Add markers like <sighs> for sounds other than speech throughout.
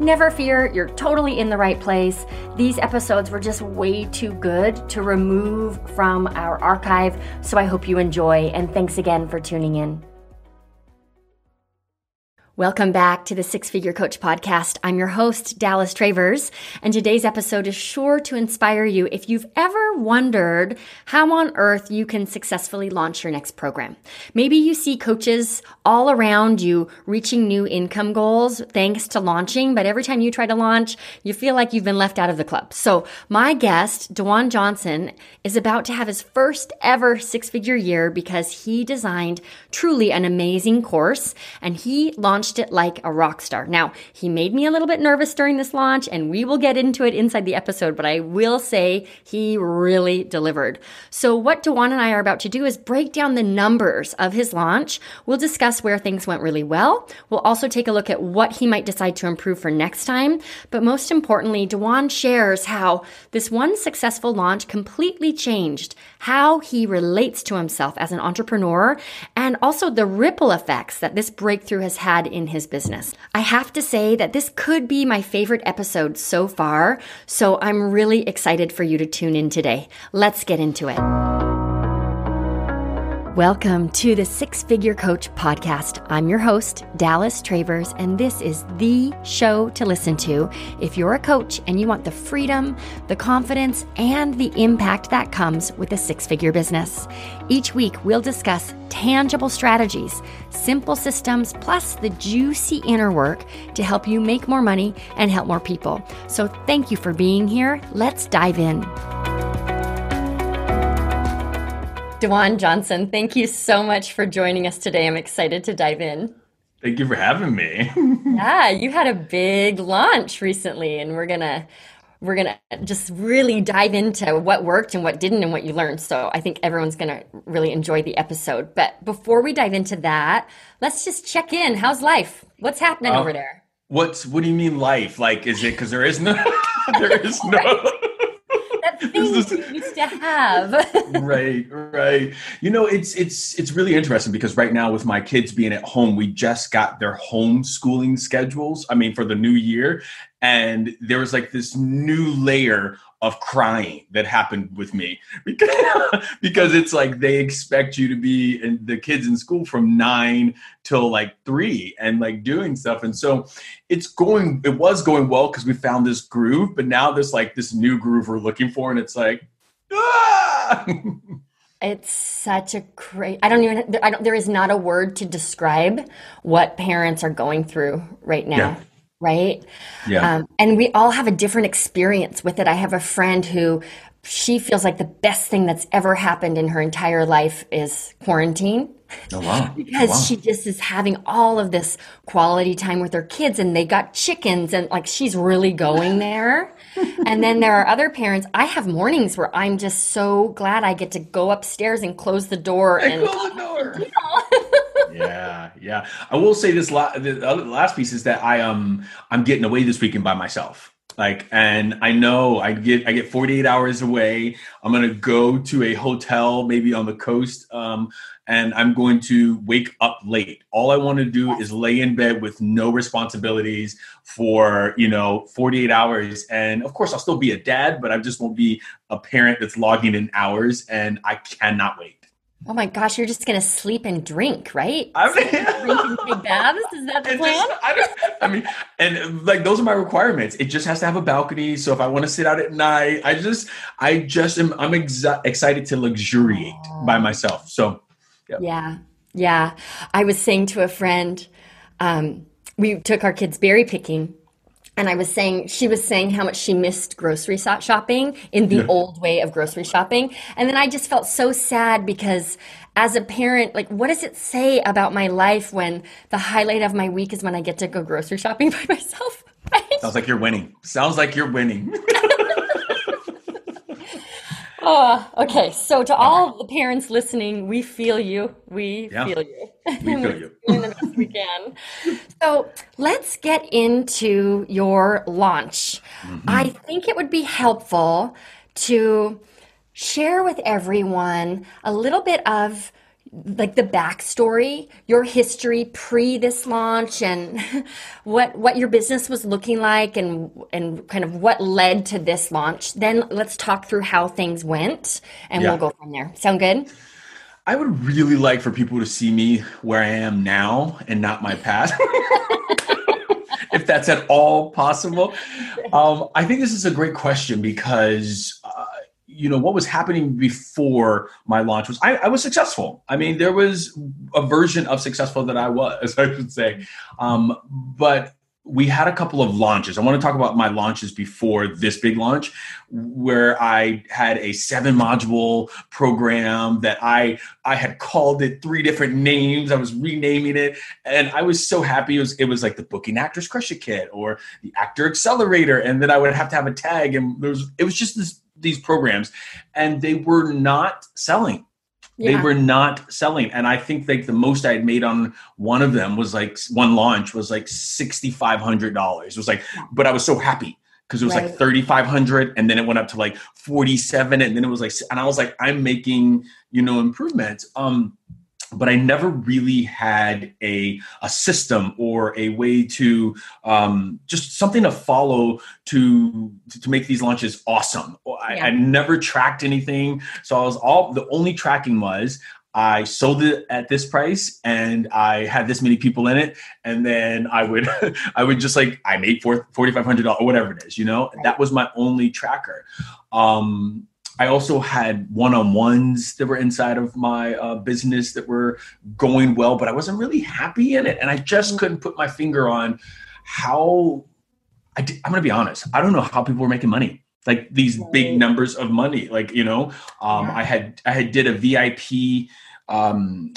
Never fear, you're totally in the right place. These episodes were just way too good to remove from our archive. So I hope you enjoy, and thanks again for tuning in. Welcome back to the Six Figure Coach Podcast. I'm your host, Dallas Travers, and today's episode is sure to inspire you if you've ever wondered how on earth you can successfully launch your next program. Maybe you see coaches all around you reaching new income goals thanks to launching, but every time you try to launch, you feel like you've been left out of the club. So my guest, DaJuan Johnson, is about to have his first ever six figure year because he designed truly an amazing course and he launched launched it like a rock star. Now, he made me a little bit nervous during this launch, and we will get into it inside the episode, but I will say he really delivered. So, what DaJuan and I are about to do is break down the numbers of his launch. We'll discuss where things went really well. We'll also take a look at what he might decide to improve for next time. But most importantly, DaJuan shares how this one successful launch completely changed how he relates to himself as an entrepreneur and also the ripple effects that this breakthrough has had in his business. I have to say that this could be my favorite episode so far, so I'm really excited for you to tune in today. Let's get into it. Welcome to the Six Figure Coach podcast. I'm your host, Dallas Travers, and this is the show to listen to if you're a coach and you want the freedom, the confidence, and the impact that comes with a six figure business. Each week, we'll discuss tangible strategies, simple systems, plus the juicy inner work to help you make more money and help more people. So, thank you for being here. Let's dive in. DaJuan Johnson, thank you so much for joining us today. I'm excited to dive in. Thank you for having me. <laughs> yeah, you had a big launch recently, and we're gonna we're gonna just really dive into what worked and what didn't and what you learned. So I think everyone's gonna really enjoy the episode. But before we dive into that, let's just check in. How's life? What's happening uh, over there? What's what do you mean life? Like, is it because there is no <laughs> there is no things you used to have. <laughs> right, right. You know, it's it's it's really interesting because right now with my kids being at home, we just got their homeschooling schedules. I mean, for the new year, and there was like this new layer of crying that happened with me because, <laughs> because it's like they expect you to be in the kids in school from nine till like three and like doing stuff and so it's going it was going well because we found this groove but now there's like this new groove we're looking for and it's like! <laughs> It's such a great. I don't even. I don't. There is not a word to describe what parents are going through right now. Yeah right? Yeah. Um, and we all have a different experience with it. I have a friend who she feels like the best thing that's ever happened in her entire life is quarantine. <laughs> Oh, wow. because oh, wow. she just is having all of this quality time with her kids and they got chickens and like she's really going <laughs> there. and then there are other parents. I have mornings where I'm just so glad I get to go upstairs and close the door and close the door. You <laughs> know? yeah, yeah. I will say this la- the last piece is that I um I'm getting away this weekend by myself like and i know i get i get 48 hours away i'm going to go to a hotel maybe on the coast um, and i'm going to wake up late all i want to do is lay in bed with no responsibilities for you know 48 hours and of course i'll still be a dad but i just won't be a parent that's logging in hours and i cannot wait Oh my gosh, you're just gonna sleep and drink, right? I mean, drink and take baths. Is that the <laughs> plan? Just, I, I, mean, and like those are my requirements. It just has to have a balcony. So if I want to sit out at night, I just, I just am. I'm exa- excited to luxuriate by myself. So, yeah. yeah, yeah. I was saying to a friend, um, we took our kids berry picking and I was saying, she was saying how much she missed grocery shopping in the yeah. old way of grocery shopping. And then I just felt so sad because as a parent, like, what does it say about my life when the highlight of my week is when I get to go grocery shopping <laughs> by myself? Right? Sounds like you're winning. Sounds like you're winning. <laughs> Oh, okay. So to all the parents listening, we feel you. We Yeah. feel you. We feel you. <laughs> Doing the best we can. So let's get into your launch. Mm-hmm. I think it would be helpful to share with everyone a little bit of like the backstory, your history pre this launch, and <laughs> what what your business was looking like, and and kind of what led to this launch. Then let's talk through how things went, and Yeah. we'll go from there. Sound good? I would really like for people to see me where I am now and not my past. <laughs> if that's at all possible. <laughs> Um, I think this is a great question because, you know, what was happening before my launch was I, I was successful. I mean, there was a version of successful that I was, <laughs> I should say. Um, but we had a couple of launches. I want to talk about my launches before this big launch, where I had a seven module program that I I had called it three different names. I was renaming it, and I was so happy. It was it was like the Booking Actors Crush It Kit or the Actor Accelerator, and then I would have to have a tag, and there was it was just this these programs, and they were not selling they were not selling and i think like the most i had made on one of them was like one launch was like $6500 it was like Yeah. but i was so happy because it was Right. like 3500 and then it went up to like 47 and then it was like and i was like i'm making you know improvements um but I never really had a a system or a way to um, just something to follow to to make these launches awesome. I, Yeah. I never tracked anything, so I was all the only tracking was I sold it at this price and I had this many people in it, and then I would <laughs> I would just like I made four forty five hundred dollars or whatever it is, you know. Right. That was my only tracker. Um, I also had one on ones that were inside of my uh, business that were going well, but I wasn't really happy in it. And I just Mm. couldn't put my finger on how I I'm going to be honest. I don't know how people were making money. Like these big numbers of money. Like, you know, um, Yeah. I had, I had did a VIP, um,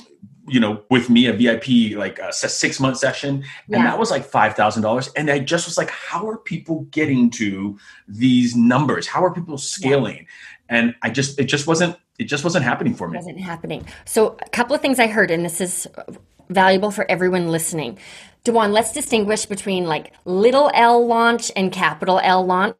you know, with me, a VIP, like a six month session. And Yeah. that was like $5,000. And I just was like, how are people getting to these numbers? How are people scaling? And I just, it just wasn't, it just wasn't happening for me. It wasn't happening. So, a couple of things I heard, and this is valuable for everyone listening. DaJuan, let's distinguish between like little L launch and capital L launch.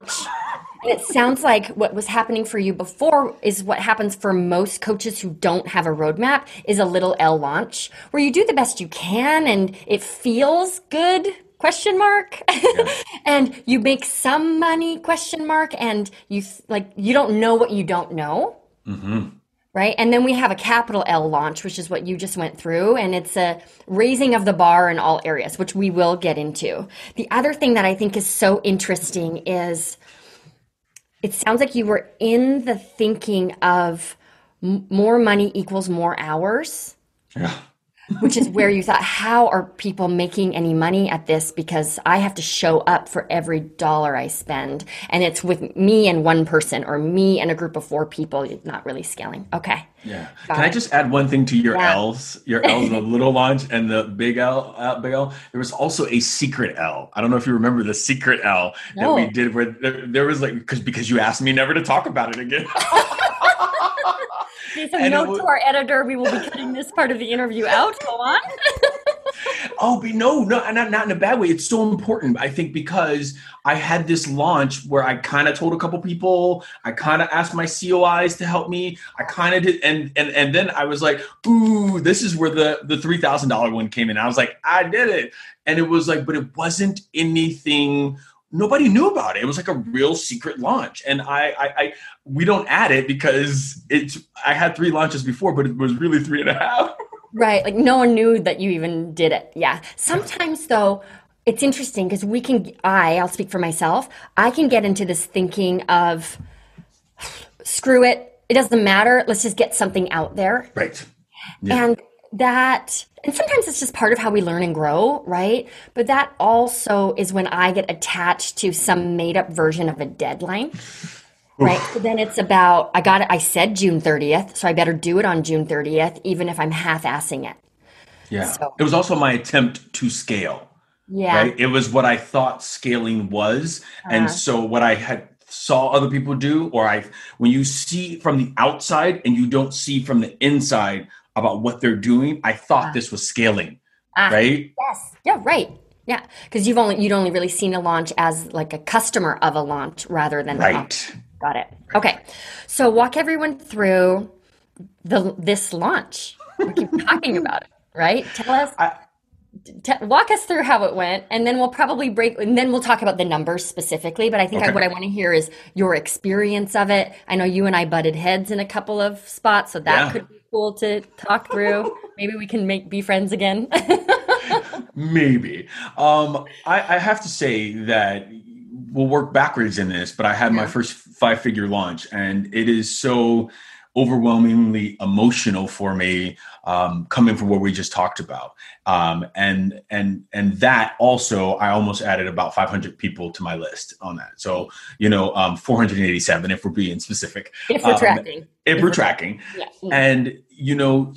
And it sounds like what was happening for you before is what happens for most coaches who don't have a roadmap is a little L launch where you do the best you can and it feels good question mark <laughs> and you make some money question mark and you like you don't know what you don't know mm-hmm. right? And then we have a capital L launch, which is what you just went through, and it's a raising of the bar in all areas, which we will get into. The other thing that I think is so interesting is it sounds like you were in the thinking of m- more money equals more hours. Yeah. Which is where you thought, how are people making any money at this? Because I have to show up for every dollar I spend. And it's with me and one person or me and a group of four people, It's not really scaling. Okay. Yeah. Got Can I just add one thing to your Yeah. L's? Your L's, the <laughs> little launch and the big L, uh, big L. There was also a secret L. I don't know if you remember the secret L that we did where there, there was like because because you asked me never to talk about it again. <laughs> So And note to our editor, we will be cutting this part of the interview out. Go on. <laughs> oh, but no, no, not not in a bad way. It's so important. I think because I had this launch where I kind of told a couple people, I kind of asked my COIs to help me. I kind of did, and and and then I was like, ooh, this is where the the three thousand dollar one came in. I was like, I did it, and it was like, but it wasn't anything. Nobody knew about it. It was like a real secret launch, and I, I, I we don't add it because it's. I had three launches before, but it was really three and a half. <laughs> Right. Like no one knew that you even did it. Yeah. Sometimes though, it's interesting because we can, I, I'll speak for myself, I can get into this thinking of <sighs> screw it. It doesn't matter. Let's just get something out there. Right. Yeah. And that, and sometimes it's just part of how we learn and grow, right? But that also is when I get attached to some made up version of a deadline. Right. So then it's about, I got it, I said June 30th, so I better do it on June 30th, even if I'm half assing it. Yeah. So- It was also my attempt to scale. Yeah. Right. It was what I thought scaling was. Uh-huh. And so what I had saw other people do, or I when you see from the outside and you don't see from the inside about what they're doing, I thought ah. this was scaling. Ah, right? Yes. Yeah, right. Yeah, because you've only you'd only really seen a launch as like a customer of a launch rather than right. Got it. Okay, so walk everyone through the this launch. We keep <laughs> talking about it, right? Tell us. I, t- walk us through how it went, and then we'll probably break, and then we'll talk about the numbers specifically. But I think okay. I, what I want to hear is your experience of it. I know you and I butted heads in a couple of spots, so that yeah. could be cool to talk through. <laughs> Maybe we can make be friends again. <laughs> Maybe. Um, I, I have to say that we'll work backwards in this, but I had yeah. my first five figure launch, and it is so overwhelmingly emotional for me um, coming from what we just talked about. Um, and and and that also i almost added about 500 people to my list on that. So you know um, 487 if we're being specific. If we're um, tracking. if, if we're, we're tracking. Yeah. and you know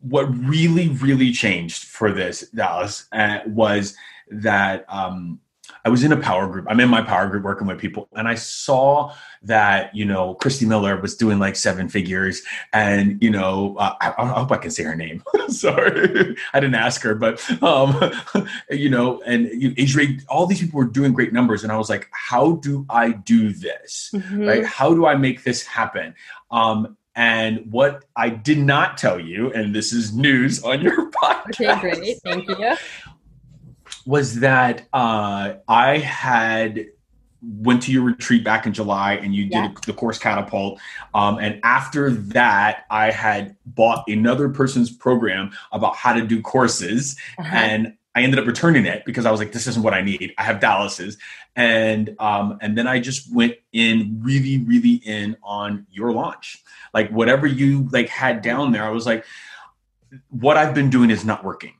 what really really changed for this dallas uh, was that um, I was in a power group. I'm in my power group working with people, and I saw that you know Christy Miller was doing like seven figures, and you know uh, I, I, hope I can say her name. <laughs> Sorry, I didn't ask her, but um, <laughs> you know, and you Adrian, all these people were doing great numbers, and I was like, how do I do this? Mm-hmm. Right? How do I make this happen? Um, and what I did not tell you, and this is news on your podcast. <laughs> Okay, great. Thank you was that uh, I had went to your retreat back in July and you did yeah. the course catapult. Um, and after that, I had bought another person's program about how to do courses. Uh-huh. And I ended up returning it because I was like, this isn't what I need. I have Dallas's. And um, and then I just went in really, really in on your launch. Like whatever you like had down there, I was like, what I've been doing is not working.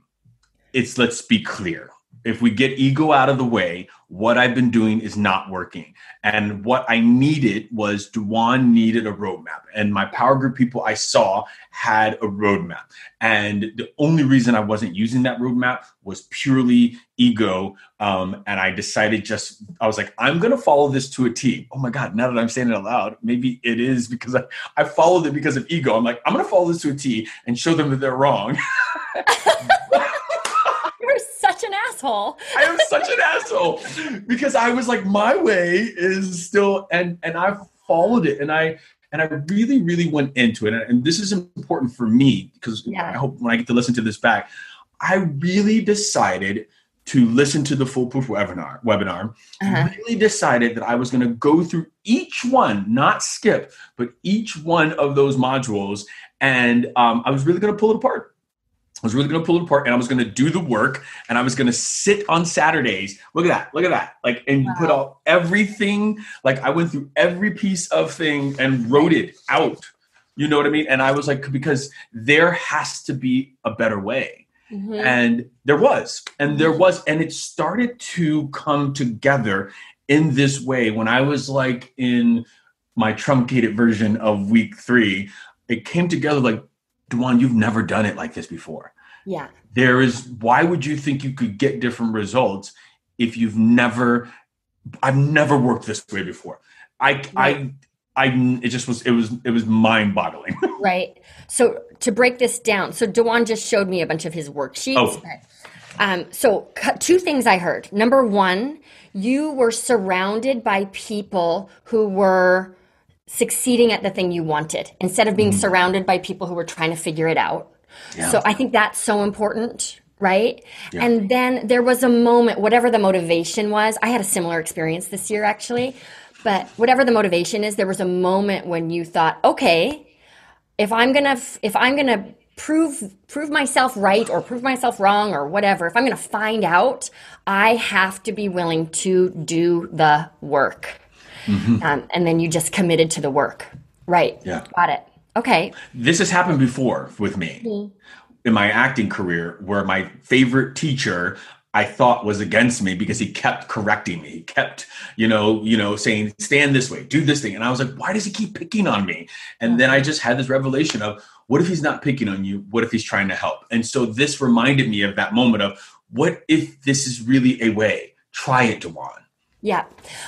It's let's be clear if we get ego out of the way, what I've been doing is not working. And what I needed was DaJuan needed a roadmap. And my power group people I saw had a roadmap. And the only reason I wasn't using that roadmap was purely ego. Um, and I decided just, I was like, I'm going to follow this to a T. Oh my God, now that I'm saying it aloud, maybe it is because I, I followed it because of ego. I'm like, I'm going to follow this to a T and show them that they're wrong. <laughs> such an asshole. <laughs> I am such an asshole because I was like, my way is still, and and I followed it, and I and I really, really went into it, and this is important for me because yeah. I hope when I get to listen to this back, I really decided to listen to the foolproof webinar webinar uh-huh. really decided that i was going to go through each one not skip but each one of those modules and um, i was really going to pull it apart I was really going to pull it apart and I was going to do the work and I was going to sit on Saturdays. Look at that. Look at that. Like, and wow. put all everything, like I went through every piece of thing and wrote it out. You know what I mean? And I was like, because there has to be a better way. Mm-hmm. And there was, and there was, and it started to come together in this way when I was like in my truncated version of week three. It came together like, DaJuan, you've never done it like this before. Yeah. There is, why would you think you could get different results if you've never, I've never worked this way before. I, right. I, I, it just was, it was, it was mind boggling. <laughs> right. So to break this down, so DaJuan just showed me a bunch of his worksheets. Oh. Um, so two things I heard. Number one, you were surrounded by people who were succeeding at the thing you wanted instead of being mm-hmm. surrounded by people who were trying to figure it out. Yeah. So I think that's so important, right? Yeah. And then there was a moment, whatever the motivation was, I had a similar experience this year actually, but whatever the motivation is, there was a moment when you thought, okay, if I'm going to if I'm going to prove prove myself right or prove myself wrong or whatever, if I'm going to find out, I have to be willing to do the work. Mm-hmm. Um, and then you just committed to the work. Right. Yeah. Got it. Okay. This has happened before with me mm-hmm. in my acting career where my favorite teacher I thought was against me because he kept correcting me. He kept, you know, you know, saying, stand this way, do this thing. And I was like, why does he keep picking on me? And then I just had this revelation of what if he's not picking on you? What if he's trying to help? And so this reminded me of that moment of what if this is really a way? Try it, DaJuan Yeah.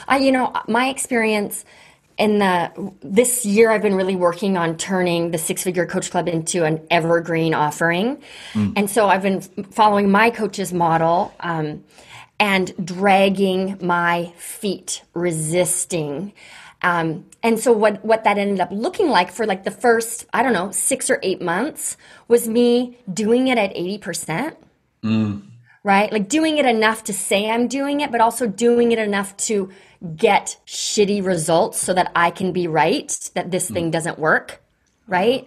I, you know, my experience in the this year I've been really working on turning the Six Figure Coach Club into an evergreen offering. Mm. And so I've been following my coach's model um, and dragging my feet, resisting. Um, and so what what that ended up looking like for like the first I don't know six or eight months was me doing it at eighty percent. Mm right? Like doing it enough to say I'm doing it, but also doing it enough to get shitty results so that I can be right, that this thing mm. doesn't work, right?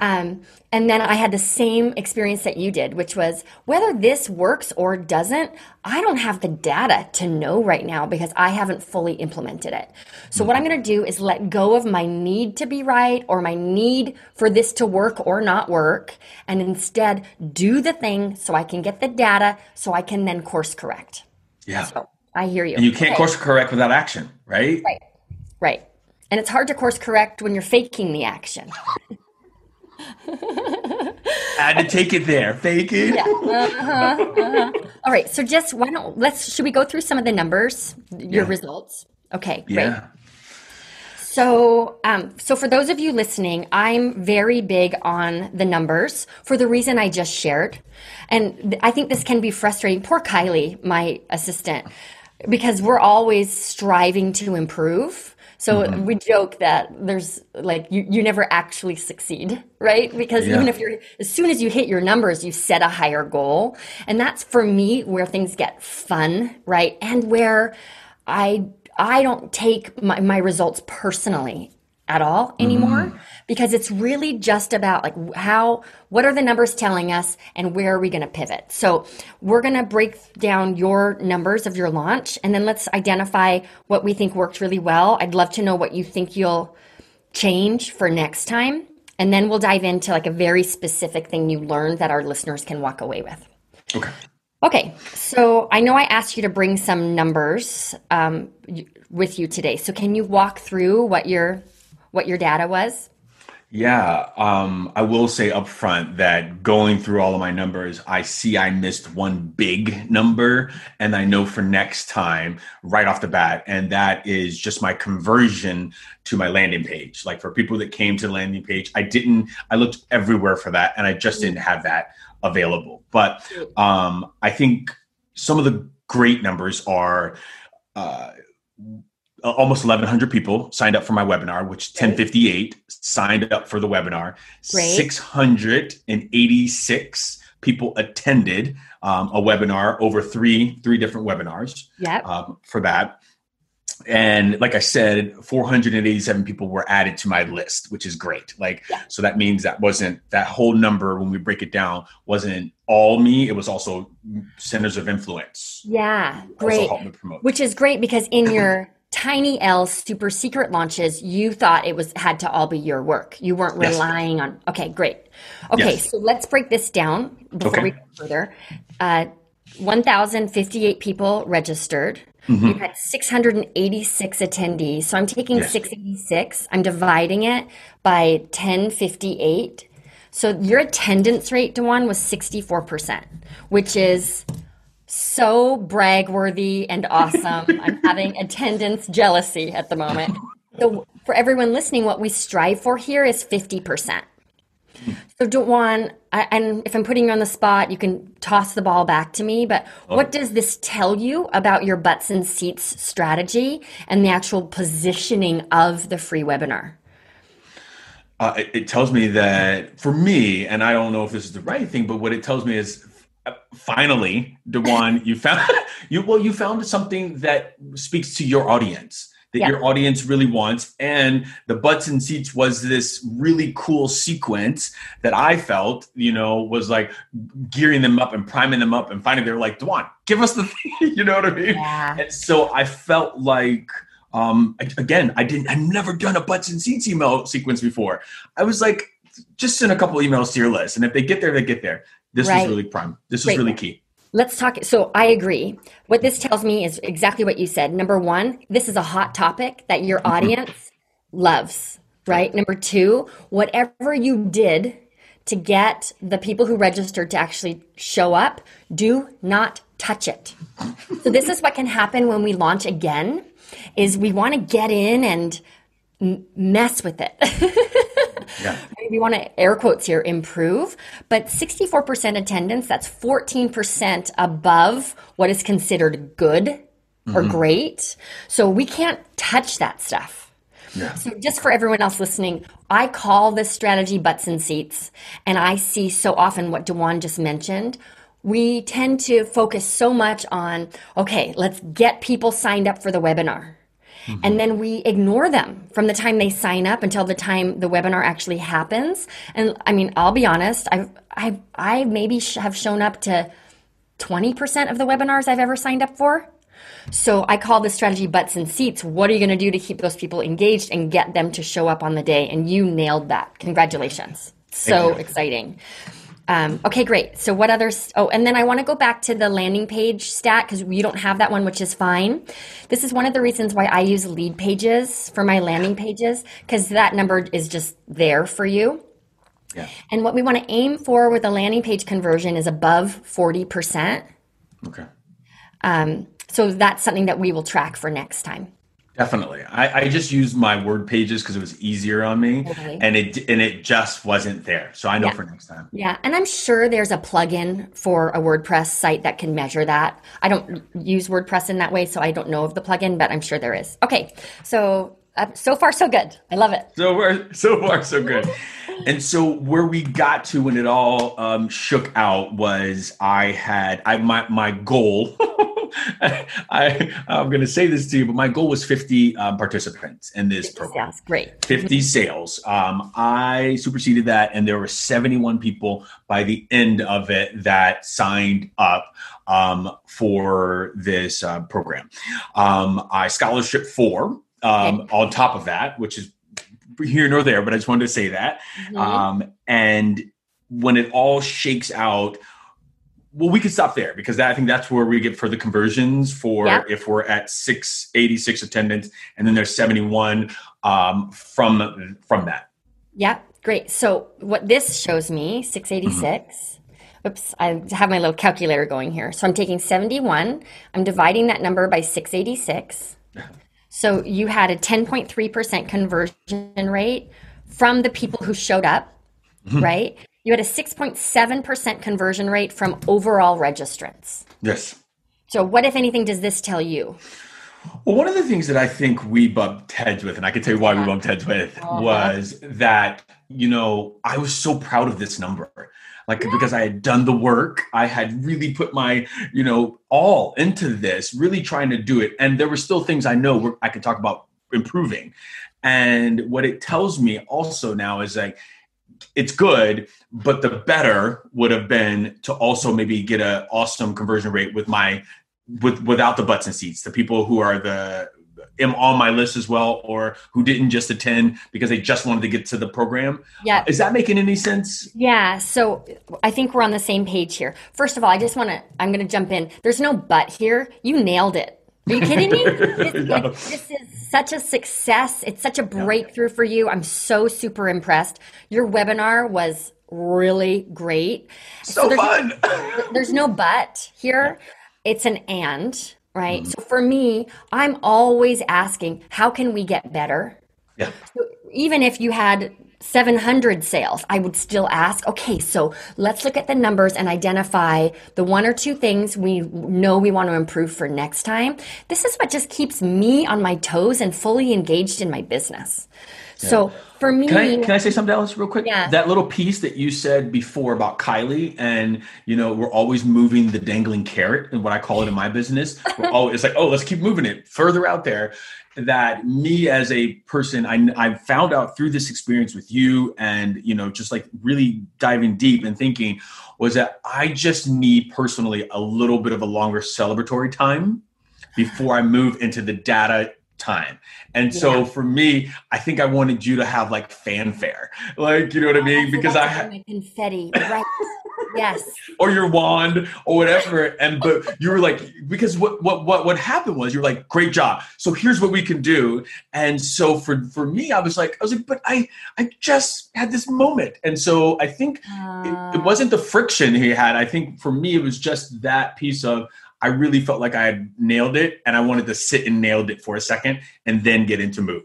Um, and then I had the same experience that you did, which was whether this works or doesn't, I don't have the data to know right now because I haven't fully implemented it. So, what I'm going to do is let go of my need to be right or my need for this to work or not work, and instead do the thing so I can get the data so I can then course correct. Yeah. So, I hear you. And you can't okay. course correct without action, right? Right. Right. And it's hard to course correct when you're faking the action. <laughs> Had to take it there. Fake it. Yeah. Uh-huh, uh-huh. All right. So just why don't let's should we go through some of the numbers, your yeah. results? Okay. Great. Yeah. So, um, so for those of you listening, I'm very big on the numbers for the reason I just shared, and I think this can be frustrating. Poor Kylie, my assistant, because we're always striving to improve so mm-hmm. we joke that there's like you, you never actually succeed, right? Because yeah. even if you're as soon as you hit your numbers, you set a higher goal. And that's for me where things get fun, right? And where I I don't take my, my results personally at all anymore mm. because it's really just about like how what are the numbers telling us and where are we going to pivot? So we're going to break down your numbers of your launch and then let's identify what we think worked really well. I'd love to know what you think you'll change for next time. And then we'll dive into like a very specific thing you learned that our listeners can walk away with. Okay. Okay. So i know i asked you to bring some numbers um, with you today. So can you walk through what your what your data was? Yeah, um, I will say up front that going through all of my numbers, I see I missed one big number, and I know for next time right off the bat, and that is just my conversion to my landing page. Like for people that came to the landing page, I didn't, I looked everywhere for that, and I just didn't have that available. But um, I think some of the great numbers are. Uh, uh, almost 1100 people signed up for my webinar which 1058 signed up for the webinar. Great. 686 people attended um, a webinar over three three different webinars yep. um, for that. And like i said 487 people were added to my list which is great. Like yeah. so that means that wasn't that whole number when we break it down wasn't all me it was also centers of influence. Yeah. Great. which is great because in your <clears throat> Tiny L super secret launches, you thought it was had to all be your work. You weren't yes. relying on. Okay, great. Okay, yes. so let's break this down before okay. we go further. Uh, 1,058 people registered. Mm-hmm. You had 686 attendees. So I'm taking yes. 686. I'm dividing it by 1058. So your attendance rate, DaJuan, was 64%, which is so brag-worthy and awesome. I'm having attendance jealousy at the moment. So for everyone listening, what we strive for here is 50%. So DaJuan, and if I'm putting you on the spot, you can toss the ball back to me, but oh. what does this tell you about your butts and seats strategy and the actual positioning of the free webinar? Uh, it, it tells me that for me, and I don't know if this is the right thing, but what it tells me is finally, DaJuan, you found <laughs> you well, you found something that speaks to your audience that yeah. your audience really wants. And the butts and seats was this really cool sequence that I felt, you know, was like gearing them up and priming them up. And finally, they're like, DaJuan, give us the thing. <laughs> you know what I mean? Yeah. And so I felt like, um, again, I didn't, I've never done a butts and seats email sequence before. I was like, just send a couple emails to your list. And if they get there, they get there. This right. was really prime. This is really key. Let's talk. So I agree. What this tells me is exactly what you said. Number one, this is a hot topic that your mm-hmm. audience loves, right? Number two, whatever you did to get the people who registered to actually show up, do not touch it. so this is what can happen when we launch again is we want to get in and m- mess with it. <laughs> yeah. We want to air quotes here improve, but 64% attendance, that's 14% above what is considered good mm-hmm. or great. So we can't touch that stuff. Yeah. So just for everyone else listening, I call this strategy butts and seats, and I see so often what DaJuan just mentioned. We tend to focus so much on, okay, let's get people signed up for the webinar. Mm-hmm. And then we ignore them from the time they sign up until the time the webinar actually happens. And I mean, I'll be honest, I've, I've, I maybe have shown up to 20% of the webinars I've ever signed up for. So I call this strategy butts and seats. What are you going to do to keep those people engaged and get them to show up on the day? And you nailed that. Congratulations. So exciting. Um, okay, great. So what other? Oh, and then I want to go back to the landing page stat because you don't have that one, which is fine. This is one of the reasons why I use Leadpages for my landing pages because that number is just there for you. Yeah. And what we want to aim for with a landing page conversion is above 40%. Okay. Um, so that's something that we will track for next time. Definitely. I, I just used my word pages because it was easier on me totally. and it and it just wasn't there. So I know yeah. for next time. Yeah. And I'm sure there's a plugin for a WordPress site that can measure that. I don't use WordPress in that way, so I don't know of the plugin, but I'm sure there is. Okay. So uh, so far so good. I love it. So far so far so good. and so where we got to when it all um, shook out was I had I my my goal <laughs> <laughs> I, I'm going to say this to you, but my goal was 50 um, participants in this program. Yes, great. 50 sales. Um, I superseded that, and there were 71 people by the end of it that signed up um, for this uh, program. Um, I scholarship four um, okay. on top of that, which is here nor there, but I just wanted to say that. Mm-hmm. Um, and when it all shakes out, well, we could stop there because that, I think that's where we get for the conversions for yeah. if we're at 686 attendance and then there's 71 um, from from that. Yeah, great. So what this shows me 686. Mm-hmm. Oops, I have my little calculator going here. So I'm taking 71, I'm dividing that number by 686. <laughs> So you had a 10.3% conversion rate from the people who showed up, mm-hmm. right? You had a 6.7% conversion rate from overall registrants. Yes. So, what, if anything, does this tell you? Well, one of the things that I think we bumped heads with, and I can tell you why we bumped heads with, uh-huh. was that, you know, I was so proud of this number. Like, yeah. because I had done the work, I had really put my, you know, all into this, really trying to do it. And there were still things I know I could talk about improving. And what it tells me also now is like, it's good, but the better would have been to also maybe get an awesome conversion rate with my with without the butts and seats. The people who are the am on my list as well, or who didn't just attend because they just wanted to get to the program. Yeah, is that making any sense? Yeah. So I think we're on the same page here. First of all, I just want to. I'm going to jump in. There's no but here. You nailed it. Are you kidding me? <laughs> This, yeah. like, this is such a success. It's such a breakthrough yeah. for you. I'm so super impressed. Your webinar was really great. So, so there's, fun. there's no but here. Yeah. It's an and, right? Mm-hmm. So for me, I'm always asking, how can we get better? Yeah. So even if you had 700 sales, I would still ask, okay, so let's look at the numbers and identify the one or two things we know we want to improve for next time. This is what just keeps me on my toes and fully engaged in my business. Yeah. So for me, can I, can I say something else real quick? Yeah. That little piece that you said before about Kylie and, you know, we're always moving the dangling carrot and what I call it in my business. We're <laughs> always, it's like, oh, let's keep moving it further out there that me as a person I, I found out through this experience with you and you know just like really diving deep and thinking was that i just need personally a little bit of a longer celebratory time before i move into the data time. And so for me, I think I wanted you to have like fanfare, like you know what I mean, because I had confetti, right? yes, or your wand or whatever. And but you were like, because what what what what happened was you're like, great job. So here's what we can do. And so for for me, I was like, I was like, but I I just had this moment. And so I think uh, it, it wasn't the friction he had. I think for me, it was just that piece of I really felt like I had nailed it and I wanted to sit and nailed it for a second and then get into move.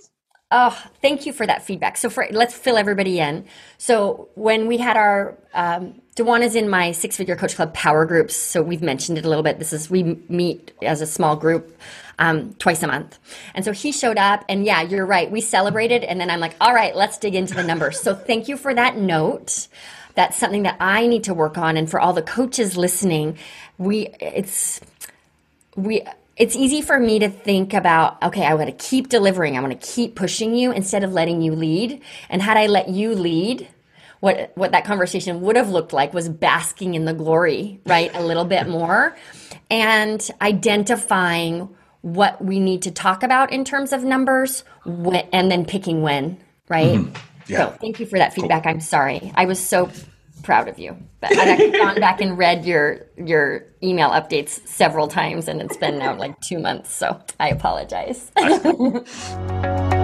Oh, thank you for that feedback. So for let's fill everybody in. So when we had our um, DaJuan is in my six figure coach club power groups. So we've mentioned it a little bit. This is we meet as a small group um, twice a month, and so he showed up. And yeah, you're right. We celebrated, and then I'm like, all right, let's dig into the numbers. So thank you for that note. That's something that I need to work on, and for all the coaches listening, we it's we it's easy for me to think about, okay, I want to keep delivering. I want to keep pushing you instead of letting you lead. And had I let you lead, what what that conversation would have looked like was basking in the glory, right? A little bit more and identifying what we need to talk about in terms of numbers when, and then picking when, right? Mm-hmm. Yeah. So thank you for that feedback. Cool. I'm sorry. I was so proud of you. But I've actually <laughs> gone back and read your your email updates several times, and it's been now like two months. So I apologize. <laughs>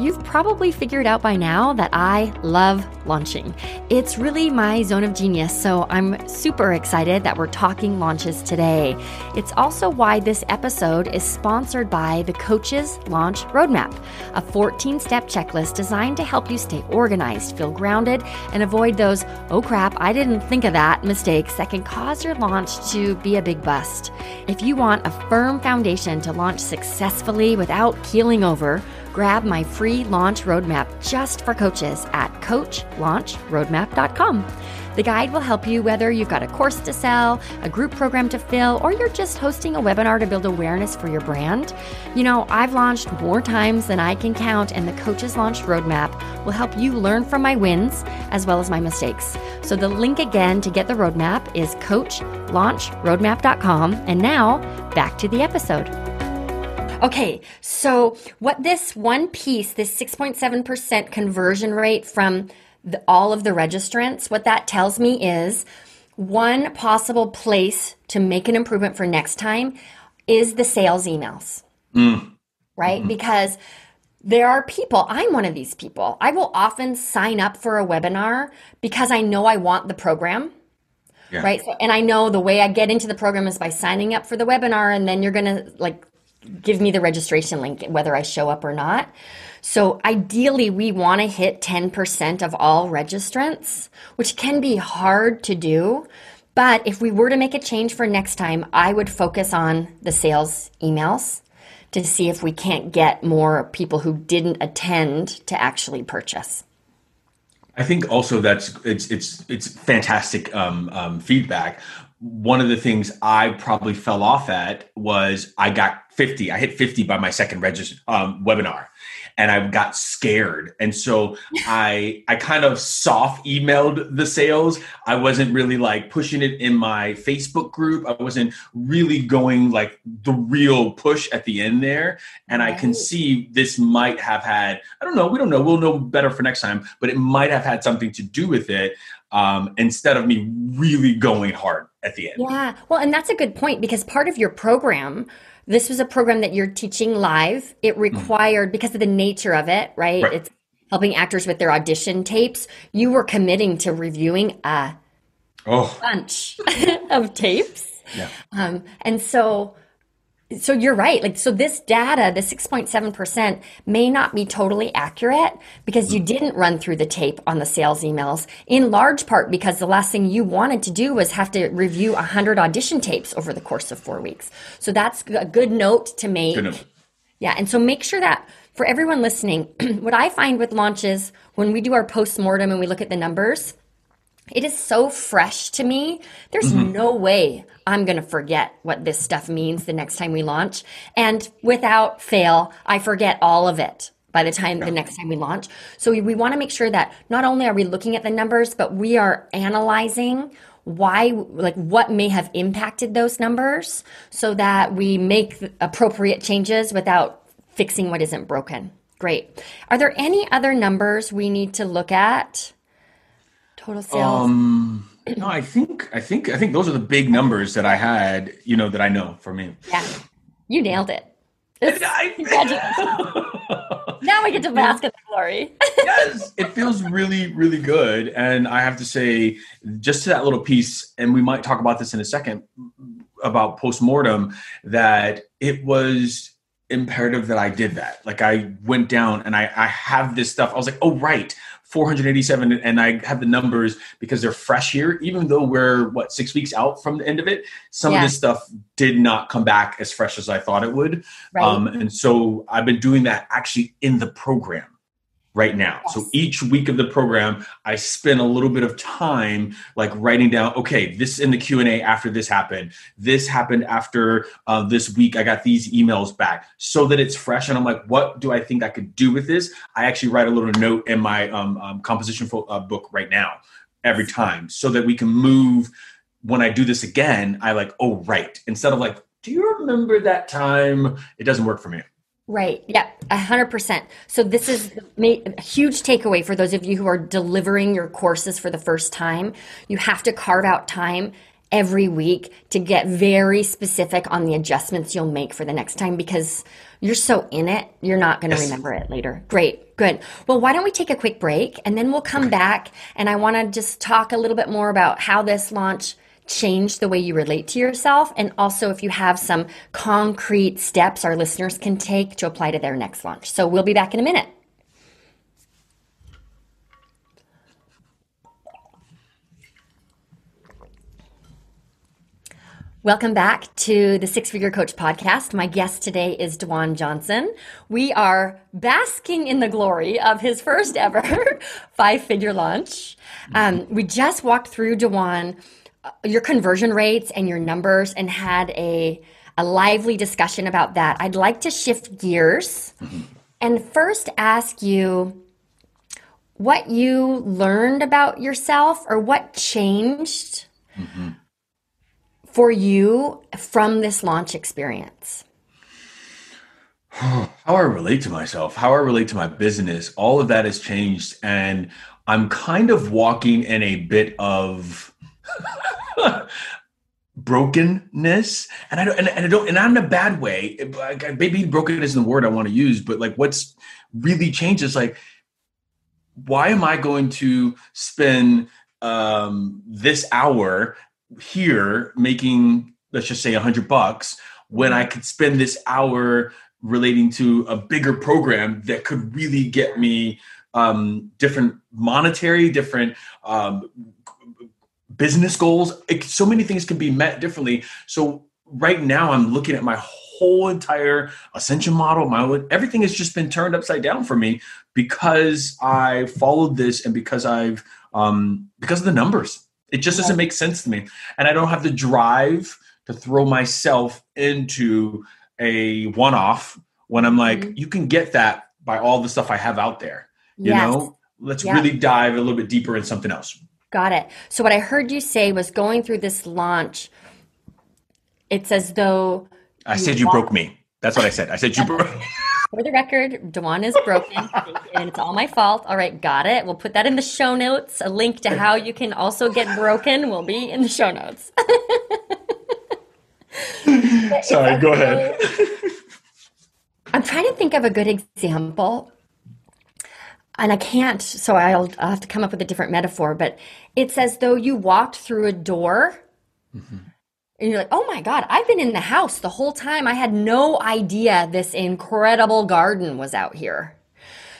You've probably figured out by now that I love launching. It's really my zone of genius, so I'm super excited that we're talking launches today. It's also why this episode is sponsored by the Coaches Launch Roadmap, a 14 step checklist designed to help you stay organized, feel grounded, and avoid those, oh crap, I didn't think of that mistakes that can cause your launch to be a big bust. If you want a firm foundation to launch successfully without keeling over, Grab my free launch roadmap just for coaches at coachlaunchroadmap.com. The guide will help you whether you've got a course to sell, a group program to fill, or you're just hosting a webinar to build awareness for your brand. You know, I've launched more times than I can count, and the Coaches Launch Roadmap will help you learn from my wins as well as my mistakes. So the link again to get the roadmap is coachlaunchroadmap.com. And now back to the episode. Okay, so what this one piece, this 6.7% conversion rate from the, all of the registrants, what that tells me is one possible place to make an improvement for next time is the sales emails. Mm. Right? Mm-hmm. Because there are people, I'm one of these people. I will often sign up for a webinar because I know I want the program. Yeah. Right. So, and I know the way I get into the program is by signing up for the webinar, and then you're going to like give me the registration link whether I show up or not. So ideally, we want to hit 10% of all registrants, which can be hard to do. But if we were to make a change for next time, I would focus on the sales emails to see if we can't get more people who didn't attend to actually purchase. I think also that's it's it's it's fantastic um, um, feedback one of the things I probably fell off at was I got 50. I hit 50 by my second register um, webinar and I got scared. And so I I kind of soft emailed the sales. I wasn't really like pushing it in my Facebook group. I wasn't really going like the real push at the end there. And. I can see this might have had, I don't know, we don't know. We'll know better for next time, but it might have had something to do with it um, instead of me really going hard at the end. Yeah. Well, and that's a good point because part of your program, this was a program that you're teaching live. It mm-hmm. required, mm-hmm. because of the nature of it, right? right? It's helping actors with their audition tapes. You were committing to reviewing a oh. bunch <laughs> of tapes. Yeah. Um, and so so you're right. Like, so this data, the 6.7% may not be totally accurate because you didn't run through the tape on the sales emails in large part because the last thing you wanted to do was have to review 100 audition tapes over the course of four weeks. So that's a good note to make. Note. Yeah. And so make sure that for everyone listening, <clears throat> what I find with launches when we do our post-mortem and we look at the numbers, it is so fresh to me. There's mm-hmm. no way I'm going to forget what this stuff means the next time we launch. And without fail, I forget all of it by the time yeah. the next time we launch. So we, we want to make sure that not only are we looking at the numbers, but we are analyzing why like what may have impacted those numbers so that we make appropriate changes without fixing what isn't broken. Great. Are there any other numbers we need to look at? Total sales. Um, no, I think I think I think those are the big numbers that I had. You know that I know for me. Yeah, you nailed it. I, <laughs> now we get to bask in the glory. <laughs> yes, it feels really, really good. And I have to say, just to that little piece, and we might talk about this in a second. about postmortem that it was imperative that I did that. Like I went down and I, I have this stuff. I was like, oh right, 487 and i have the numbers because they're fresh here even though we're what six weeks out from the end of it some yeah. of this stuff did not come back as fresh as i thought it would right. um, and so i've been doing that actually in the program right now. Yes. So each week of the program, I spend a little bit of time like writing down, okay, this in the Q&A after this happened. This happened after uh, this week. I got these emails back so that it's fresh. And I'm like, what do I think I could do with this? I actually write a little note in my um, um, composition fo- uh, book right now every time so that we can move when I do this again, I like, oh, right. Instead of like, do you remember that time? It doesn't work for me. Right. Yep. A hundred percent. So this is a huge takeaway for those of you who are delivering your courses for the first time. You have to carve out time every week to get very specific on the adjustments you'll make for the next time because you're so in it, you're not going to yes. remember it later. Great. Good. Well, why don't we take a quick break and then we'll come back and I want to just talk a little bit more about how this launch change the way you relate to yourself. And also, if you have some concrete steps our listeners can take to apply to their next launch. So, we'll be back in a minute. Welcome back to the Six Figure Coach podcast. My guest today is DaJuan Johnson. We are basking in the glory of his first ever <laughs> five figure launch. Um, we just walked through DaJuan your conversion rates and your numbers and had a a lively discussion about that. I'd like to shift gears mm-hmm. and first ask you what you learned about yourself or what changed mm-hmm. for you from this launch experience. <sighs> How I relate to myself, how I relate to my business, all of that has changed. And I'm kind of walking in a bit of <laughs> brokenness? And i don't and, and, i don't and not in a bad way. Maybe broken isn't the word i want to use but like what's really changed is like why am i going to spend um this hour here making let's just say a hundred bucks when i could spend this hour relating to a bigger program that could really get me um different monetary different um business goals. It, so many things can be met differently. So right now, I'm looking at my whole entire ascension model. My everything has just been turned upside down for me because I followed this and because I've um, because of the numbers. It just doesn't make sense to me, and I don't have the drive to throw myself into a one-off when I'm like, mm-hmm. you can get that by all the stuff I have out there. You yes. know, let's really dive a little bit deeper in something else. Got it. So what I heard you say was going through this launch, it's as though I said you broke me. That's what I said. I said you <laughs> broke. <laughs> For the record, DaJuan is broken, and it's all my fault. All right, got it. We'll put that in the show notes. A link to how you can also get broken will be in the show notes. <laughs> Sorry, go ahead. I'm trying to think of a good example and I can't, so I'll, I'll, have to come up with a different metaphor, but it's as though you walked through a door mm-hmm. and you're like, oh my God, I've been in the house the whole time. I had no idea this incredible garden was out here.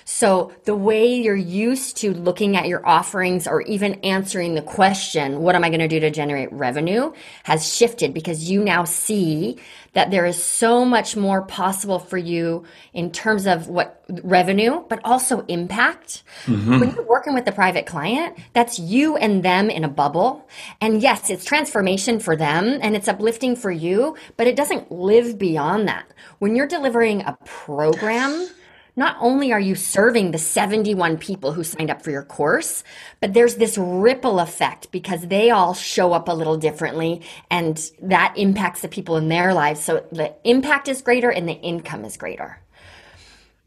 So the way you're used to looking at your offerings or even answering the question, what am I going to do to generate revenue has shifted because you now see that there is so much more possible for you in terms of what revenue, but also impact. Mm-hmm. When you're working with a private client, that's you and them in a bubble. And yes, it's transformation for them and it's uplifting for you, but it doesn't live beyond that. When you're delivering a program, not only are you serving the 71 people who signed up for your course, but there's this ripple effect because they all show up a little differently and that impacts the people in their lives. So the impact is greater and the income is greater.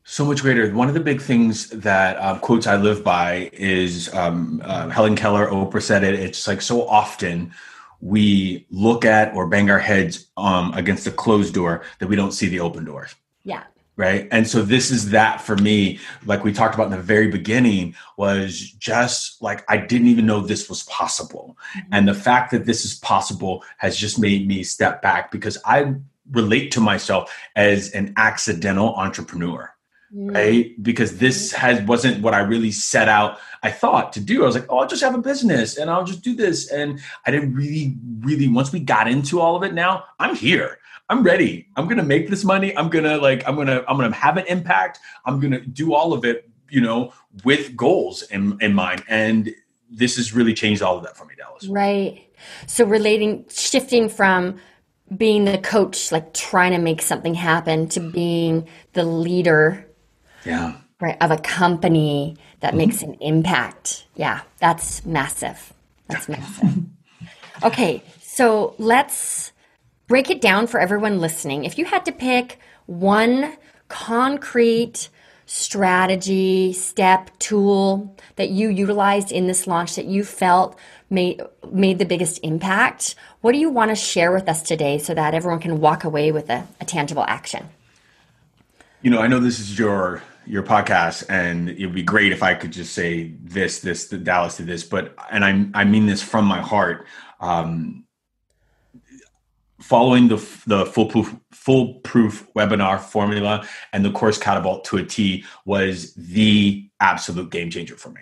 So much greater. One of the big things that uh, quotes I live by is um, uh, Helen Keller, Oprah said it. It's like so often we look at or bang our heads um, against a closed door that we don't see the open doors. Yeah right? And so this is that for me. Like we talked about in the very beginning was just like i didn't even know this was possible. Mm-hmm. and the fact that this is possible has just made me step back because i relate to myself as an accidental entrepreneur mm-hmm. right? Because this has wasn't what i really set out i thought to do. I was like oh i'll just have a business and i'll just do this. And i didn't really really once we got into all of it now i'm here I'm ready. I'm gonna make this money. I'm gonna like I'm gonna I'm gonna have an impact. I'm gonna do all of it, you know, with goals in in mind. And this has really changed all of that for me, Dallas. Right. So relating shifting from being the coach, like trying to make something happen, to being the leader. Yeah. Right. Of a company that mm-hmm. makes an impact. Yeah. That's massive. That's massive. okay. So let's break it down for everyone listening. If you had to pick one concrete strategy, step, tool that you utilized in this launch that you felt made made the biggest impact, what do you want to share with us today so that everyone can walk away with a, a tangible action? You know, I know this is your your podcast and it would be great if I could just say this, this, the Dallas did this, but and I I mean this from my heart. Um, following the the foolproof foolproof webinar formula and the course catapult to a T was the absolute game changer for me.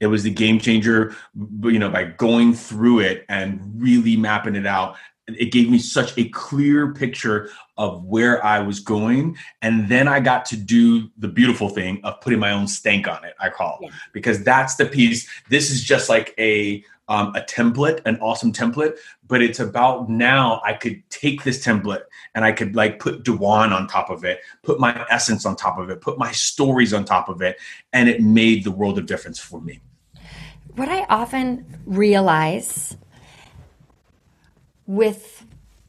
It was the game changer, you know, by going through it and really mapping it out. It gave me such a clear picture of where I was going. And then I got to do the beautiful thing of putting my own stank on it, I call, yeah. because that's the piece. This is just like a um, a template, an awesome template, but it's about now I could take this template and I could like put DaJuan on top of it, put my essence on top of it, put my stories on top of it, and it made the world of difference for me. What I often realize with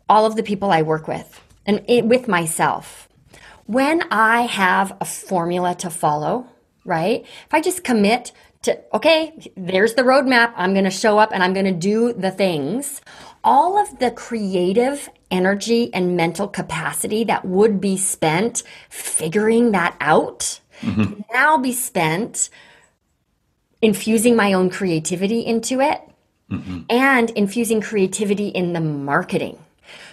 all of the people I work with and it, with myself, when I have a formula to follow, right? If I just commit to, okay, there's the roadmap. I'm going to show up and I'm going to do the things. All of the creative energy and mental capacity that would be spent figuring that out mm-hmm. now be spent infusing my own creativity into it mm-hmm. and infusing creativity in the marketing.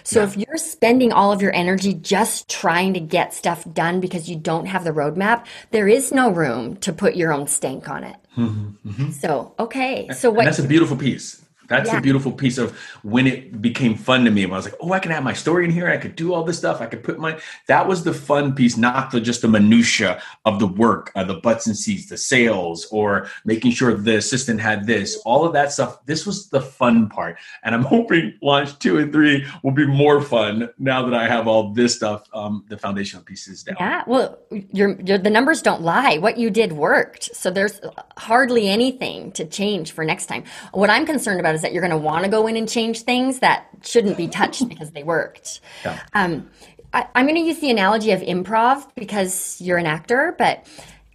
So yeah. if you're spending all of your energy just trying to get stuff done because you don't have the roadmap, there is no room to put your own stank on it. Mm-hmm. mm-hmm. So, okay. So what and that's a beautiful piece. That's yeah. a beautiful piece of when it became fun to me. When I was like, oh, I can have my story in here. I could do all this stuff. I could put my. That was the fun piece, not the just the minutia of the work, uh, the butts and seats, the sales, or making sure the assistant had this. All of that stuff. This was the fun part, and I'm <laughs> hoping launch two and three will be more fun now that I have all this stuff, um, the foundational pieces down. Yeah, well, your, your the numbers don't lie. What you did worked, so there's hardly anything to change for next time. What I'm concerned about is that you're going to want to go in and change things that shouldn't be touched because they worked. Yeah. Um, I, I'm going to use the analogy of improv because you're an actor, but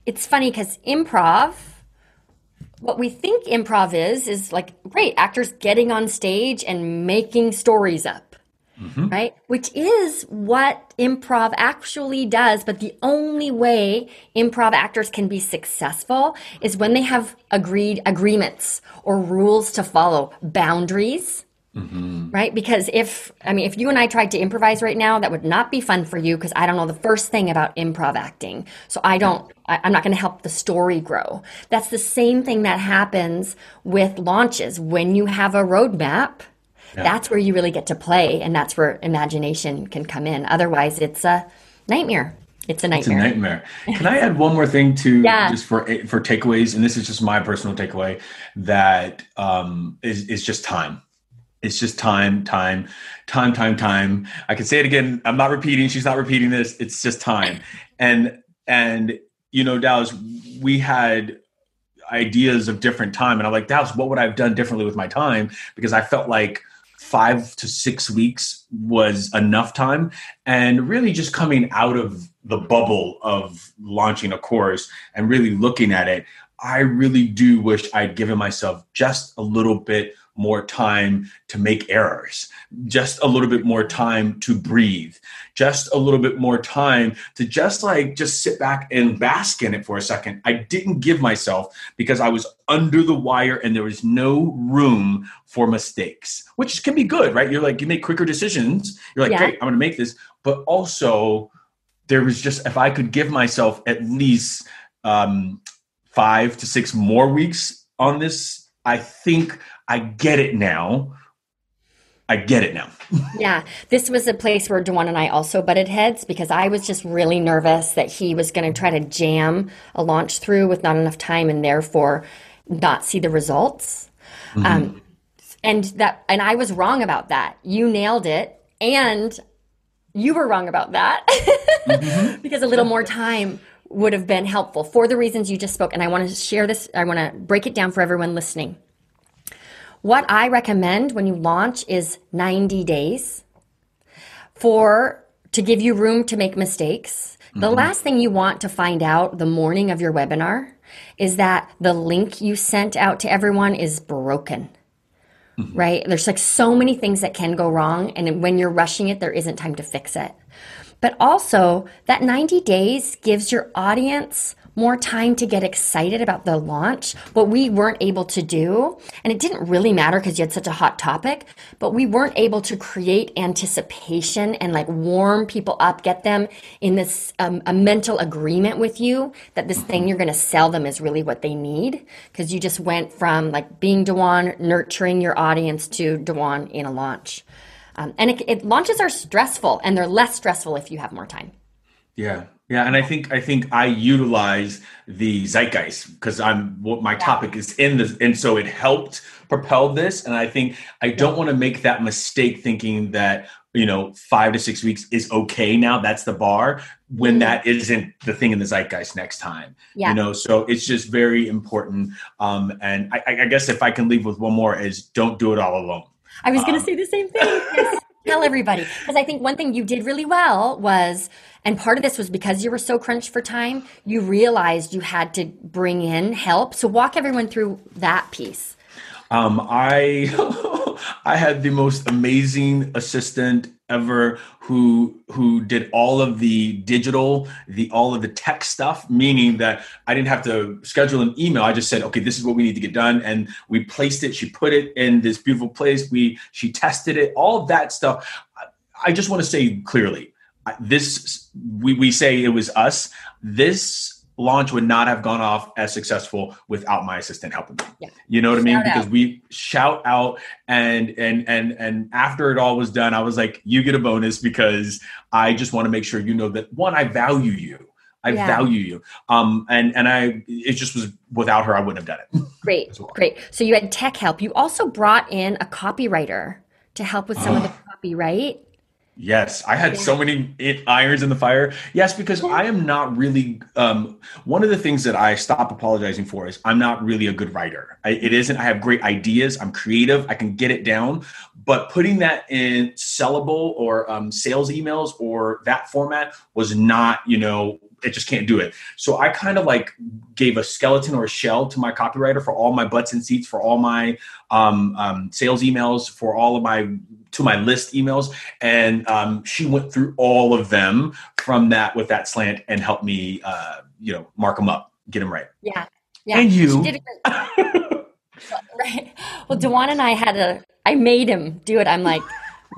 it's funny because improv, what we think improv is, is like great actors getting on stage and making stories up mm-hmm. right? Which is what improv actually does. But the only way improv actors can be successful is when they have agreed agreements or rules to follow, boundaries. Mm-hmm. Right? Because if, I mean, if you and I tried to improvise right now, that would not be fun for you because I don't know the first thing about improv acting. So I don't, I, I'm not going to help the story grow. That's the same thing that happens with launches. When you have a roadmap, yeah. That's where you really get to play, and that's where imagination can come in. Otherwise, it's a nightmare. It's a nightmare. It's a nightmare. Can I add one more thing to <laughs> yeah. just for for takeaways? And this is just my personal takeaway that um, is is just time. It's just time, time, time, time, time. I can say it again. I'm not repeating. She's not repeating this. It's just time. And and you know, Dallas, we had ideas of different time, and I'm like, Dallas, what would I have done differently with my time? Because I felt like five to six weeks was enough time. And really just coming out of the bubble of launching a course and really looking at it I really do wish I'd given myself just a little bit more time to make errors, just a little bit more time to breathe, just a little bit more time to just like just sit back and bask in it for a second. I didn't give myself because I was under the wire and there was no room for mistakes, which can be good, right? You're like, you make quicker decisions. You're like, yeah. great, I'm going to make this. But also, there was just, if I could give myself at least um, five to six more weeks on this, I think I get it now. I get it now. <laughs> yeah, this was a place where DaJuan and I also butted heads because I was just really nervous that he was going to try to jam a launch through with not enough time and therefore not see the results. Mm-hmm. Um, and that, and I was wrong about that. You nailed it, and you were wrong about that <laughs> mm-hmm. because a little more time would have been helpful for the reasons you just spoke. And I want to share this. I want to break it down for everyone listening. What I recommend when you launch is 90 days for to give you room to make mistakes. Mm-hmm. The last thing you want to find out the morning of your webinar is that the link you sent out to everyone is broken. Mm-hmm. Right? There's like so many things that can go wrong and when you're rushing it there isn't time to fix it. But also, that 90 days gives your audience more time to get excited about the launch, what we weren't able to do. And it didn't really matter because you had such a hot topic, but we weren't able to create anticipation and like warm people up, get them in this um, a mental agreement with you that this thing you're going to sell them is really what they need. Because you just went from like being DaJuan, nurturing your audience to DaJuan in a launch. Um, and it, it, launches are stressful and they're less stressful if you have more time. Yeah. Yeah, and I think I think I utilize the zeitgeist because I'm what my topic is in this, and so it helped propel this. And I think I don't want to make that mistake thinking that you know five to six weeks is okay now. That's the bar when mm-hmm. that isn't the thing in the zeitgeist next time. Yeah. You know, so it's just very important. Um, and I, I guess if I can leave with one more is don't do it all alone. I was going to um, say the same thing. Tell everybody because I think one thing you did really well was and part of this was because you were so crunched for time, you realized you had to bring in help. So walk everyone through that piece. Um, I <laughs> I had the most amazing assistant ever who who did all of the digital the all of the tech stuff meaning that i didn't have to schedule an email i just said okay this is what we need to get done and we placed it she put it in this beautiful place we she tested it all that stuff i just want to say clearly this we, we say it was us this launch would not have gone off as successful without my assistant helping me. Yeah. You know what shout I mean? Out. Because we shout out and and and and after it all was done, I was like, you get a bonus because I just want to make sure you know that one, I value you. I yeah. value you. Um and and I it just was without her I wouldn't have done it. Great. well. Great. So you had tech help. You also brought in a copywriter to help with some of the <gasps> copy, right? Yes, I had yeah. so many irons in the fire. Yes, because I am not really. Um, one of the things that I stop apologizing for is I'm not really a good writer. I, it isn't. I have great ideas. I'm creative. I can get it down, but putting that in sellable or um, sales emails or that format was not, you know, it just can't do it. So I kind of like gave a skeleton or a shell to my copywriter for all my butts and seats, for all my um, um, sales emails, for all of my to my list emails, and um, she went through all of them from that with that slant and helped me, uh, you know, mark them up, get them right. Yeah, yeah. And you. <laughs> right. Well, DaJuan and I had a. I made him do it. I'm like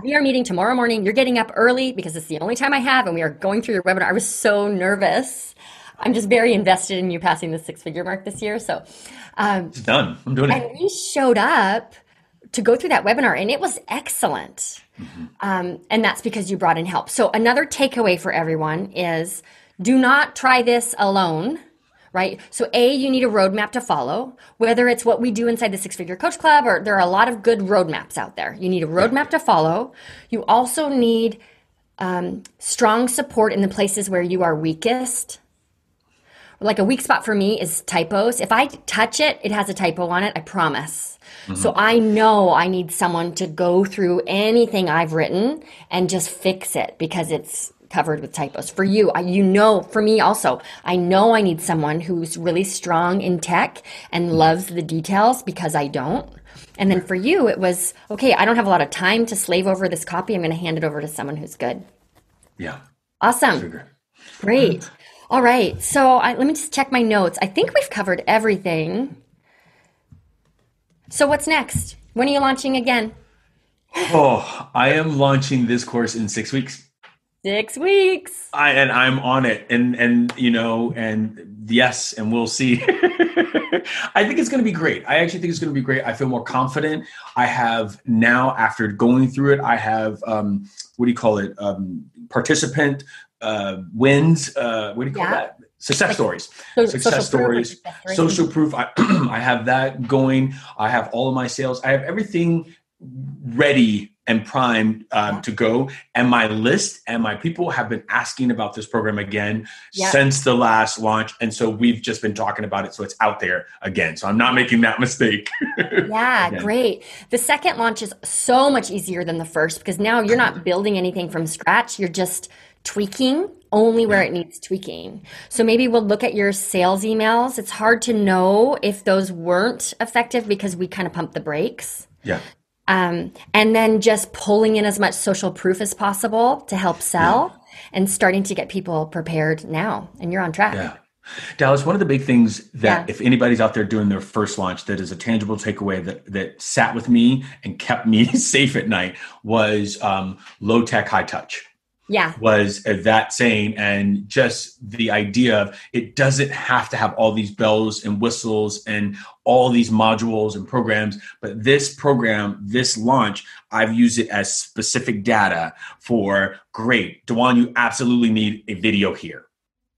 we are meeting tomorrow morning. You're getting up early because it's the only time I have, and we are going through your webinar. I was so nervous. I'm just very invested in you passing the six figure mark this year. So um, it's done. I'm doing and it. And we showed up to go through that webinar, and it was excellent. Mm-hmm. Um, and that's because you brought in help. So another takeaway for everyone is do not try this alone right? So, A, you need a roadmap to follow, whether it's what we do inside the Six Figure Coach Club or there are a lot of good roadmaps out there. You need a roadmap to follow. You also need um, strong support in the places where you are weakest. Like a weak spot for me is typos. If I touch it, it has a typo on it, I promise. Mm-hmm. So I know I need someone to go through anything I've written and just fix it because it's covered with typos. For you, I, you know, for me also, I know I need someone who's really strong in tech and mm-hmm. loves the details because I don't. And then for you, it was okay, I don't have a lot of time to slave over this copy. I'm going to hand it over to someone who's good. Yeah. Awesome. Sugar. Great. All right. So I, let me just check my notes. I think we've covered everything. So what's next? When are you launching again? Oh, I am launching this course in six weeks. Six weeks. I and I'm on it, and and you know, and yes, and we'll see. <laughs> I think it's going to be great. I actually think it's going to be great. I feel more confident. I have now, after going through it, I have um, what do you call it? Um, participant uh, wins. Uh, what do you call yeah. that? Success like, stories. So, success stories. Proof, social proof. I, <clears throat> I have that going. I have all of my sales. I have everything ready and primed um, to go. And my list and my people have been asking about this program again yeah. since the last launch. And so we've just been talking about it. So it's out there again. So I'm not making that <laughs> mistake. yeah, great. The second launch is so much easier than the first because now you're not building anything from scratch. You're just tweaking only where it needs tweaking. So maybe we'll look at your sales emails. It's hard to know if those weren't effective because we kind of pumped the brakes. Yeah. Um, and then just pulling in as much social proof as possible to help sell yeah. and starting to get people prepared now. And you're on track. Yeah. Dallas, one of the big things that yeah. if anybody's out there doing their first launch that is a tangible takeaway that that sat with me and kept me <laughs> safe at night was um, low tech, high touch yeah was that saying and just the idea of it doesn't have to have all these bells and whistles and all these modules and programs but this program this launch i've used it as specific data for great DaJuan you absolutely need a video here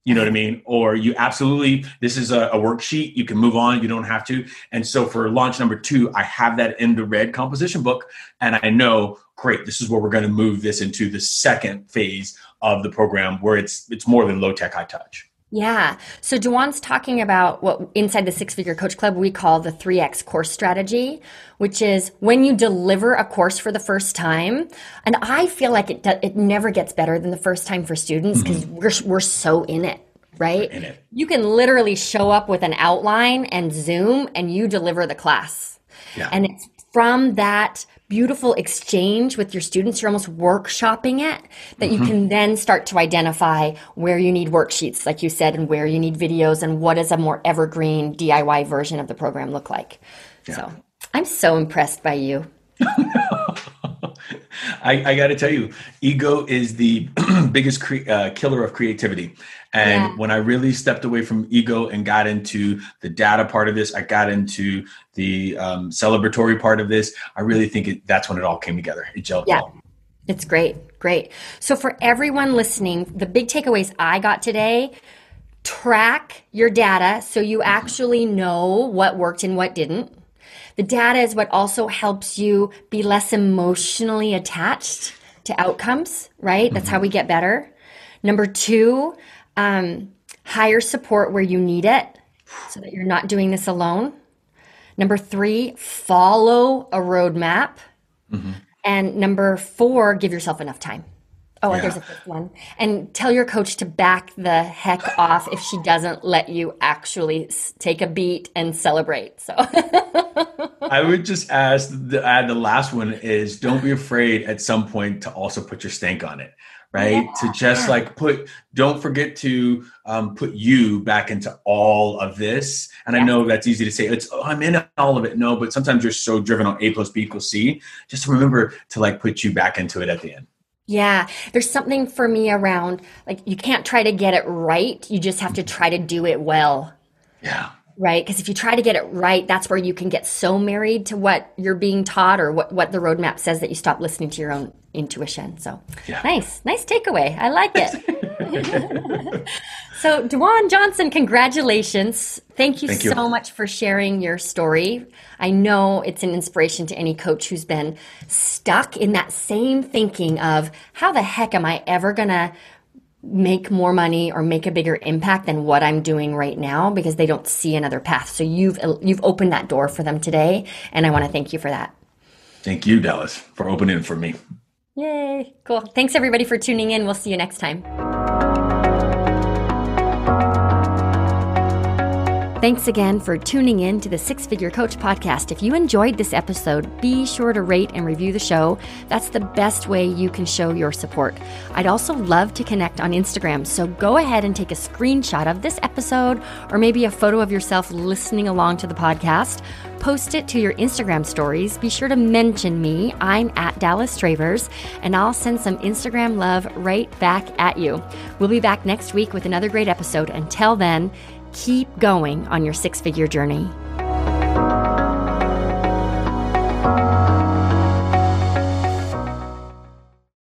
you know what I mean? Or you absolutely, this is a, a, worksheet. You can move on. You don't have to. And so for launch number two, I have that in the red composition book. And I know, great, this is where we're going to move this into the second phase of the program where it's it's more than low tech, high touch. Yeah. So DaJuan's talking about what inside the Six Figure Coach Club we call the 3X course strategy, which is when you deliver a course for the first time. And I feel like it it never gets better than the first time for students because mm-hmm. we're we're so in it, right? In it. You can literally show up with an outline and Zoom and you deliver the class. Yeah. And it's from that beautiful exchange with your students. You're almost workshopping it that mm-hmm. you can then start to identify where you need worksheets, like you said, and where you need videos and what does a more evergreen DIY version of the program look like. Yeah. So I'm so impressed by you. <laughs> <laughs> I, I got to tell you, ego is the <clears throat> biggest cre- uh, killer of creativity. And yeah. when I really stepped away from ego and got into the data part of this, I got into the um, celebratory part of this. I really think it, that's when it all came together. It gelled yeah. Well. It's great. Great. So, for everyone listening, the big takeaways I got today track your data so you actually know what worked and what didn't. The data is what also helps you be less emotionally attached to outcomes, right? That's how we get better. Number two, um, hire support where you need it so that you're not doing this alone. Number three, follow a roadmap. Mm-hmm. And number four, give yourself enough time. Oh, yeah. there's a fifth one. And tell your coach to back the heck off if she doesn't let you actually take a beat and celebrate. So <laughs> I would just ask the, add the last one is don't be afraid at some point to also put your stank on it right yeah, to just like put don't forget to um, put you back into all of this and yeah. i know that's easy to say it's oh, i'm in all of it no but sometimes you're so driven on a plus b equals c just remember to like put you back into it at the end yeah, there's something for me around like you can't try to get it right. You just have to try to do it well. Yeah right? Because if you try to get it right, that's where you can get so married to what you're being taught or what, what the roadmap says that you stop listening to your own intuition. So yeah. nice, nice takeaway. I like it. <laughs> so DaJuan Johnson, congratulations. Thank you Thank so you. much for sharing your story. I know it's an inspiration to any coach who's been stuck in that same thinking of how the heck am I ever going to make more money or make a bigger impact than what I'm doing right now because they don't see another path. So you've you've opened that door for them today and I want to thank you for that. Thank you Dallas for opening it for me. Yay. Cool. Thanks everybody for tuning in. We'll see you next time. Thanks again for tuning in to the Six Figure Coach podcast. If you enjoyed this episode, be sure to rate and review the show. That's the best way you can show your support. I'd also love to connect on Instagram, so go ahead and take a screenshot of this episode or maybe a photo of yourself listening along to the podcast. Post it to your Instagram stories. Be sure to mention me. I'm at Dallas Travers, and I'll send some Instagram love right back at you. We'll be back next week with another great episode. Until then, keep going on your six figure journey.